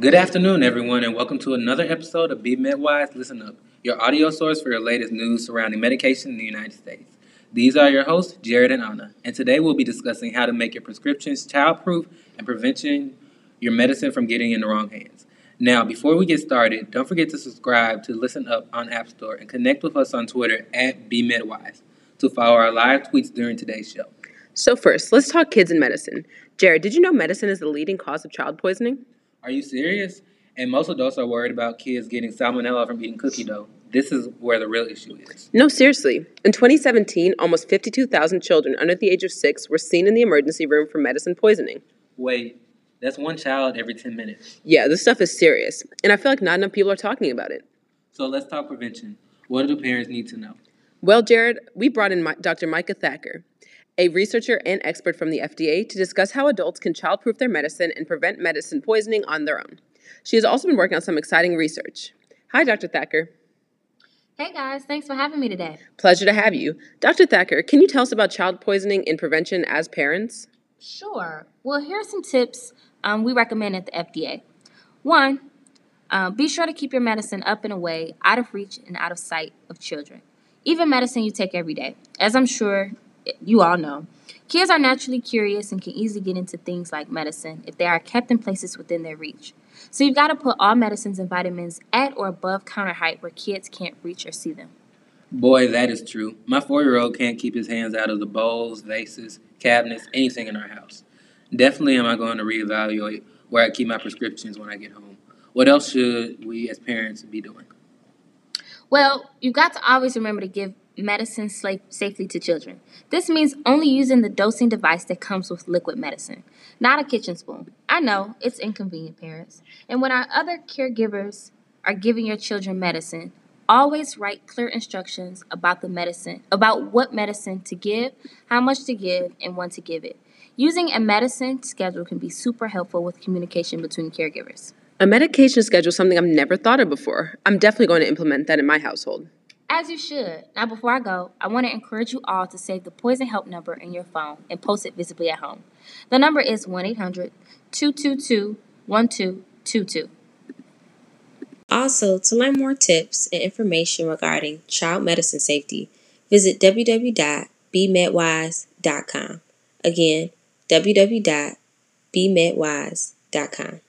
Good afternoon, everyone, and welcome to another episode of Be MedWise Listen Up, your audio source for your latest news surrounding medication in the United States. These are your hosts, Jared and Anna, and today we'll be discussing how to make your prescriptions childproof and preventing your medicine from getting in the wrong hands. Now, before we get started, don't forget to subscribe to Listen Up on App Store and connect with us on Twitter at Be BeMedWise to follow our live tweets during today's show. So, first, let's talk kids and medicine. Jared, did you know medicine is the leading cause of child poisoning? Are you serious? And most adults are worried about kids getting salmonella from eating cookie dough. This is where the real issue is. No, seriously. In 2017, almost 52,000 children under the age of six were seen in the emergency room for medicine poisoning. Wait, that's one child every 10 minutes. Yeah, this stuff is serious, and I feel like not enough people are talking about it. So let's talk prevention. What do parents need to know? Well, Jared, we brought in Dr. Micah Thacker, a researcher and expert from the FDA, to discuss how adults can childproof their medicine and prevent medicine poisoning on their own. She has also been working on some exciting research. Hi, Dr. Thacker. Hey guys, thanks for having me today. Pleasure to have you. Dr. Thacker, can you tell us about child poisoning and prevention as parents? Sure. Well, here are some tips um, we recommend at the FDA. One, uh, be sure to keep your medicine up and away, out of reach and out of sight of children. Even medicine you take every day. As I'm sure you all know, kids are naturally curious and can easily get into things like medicine if they are kept in places within their reach. So you've got to put all medicines and vitamins at or above counter height where kids can't reach or see them. Boy, that is true. My four year old can't keep his hands out of the bowls, vases, cabinets, anything in our house. Definitely am I going to reevaluate where I keep my prescriptions when I get home. What else should we as parents be doing? Well, you've got to always remember to give medicine safely to children. This means only using the dosing device that comes with liquid medicine, not a kitchen spoon. I know it's inconvenient, parents. And when our other caregivers are giving your children medicine, always write clear instructions about the medicine, about what medicine to give, how much to give, and when to give it. Using a medicine schedule can be super helpful with communication between caregivers. A medication schedule is something I've never thought of before. I'm definitely going to implement that in my household. As you should. Now, before I go, I want to encourage you all to save the poison help number in your phone and post it visibly at home. The number is 1 800 222 1222. Also, to learn more tips and information regarding child medicine safety, visit www.bemedwise.com. Again, www.bemedwise.com.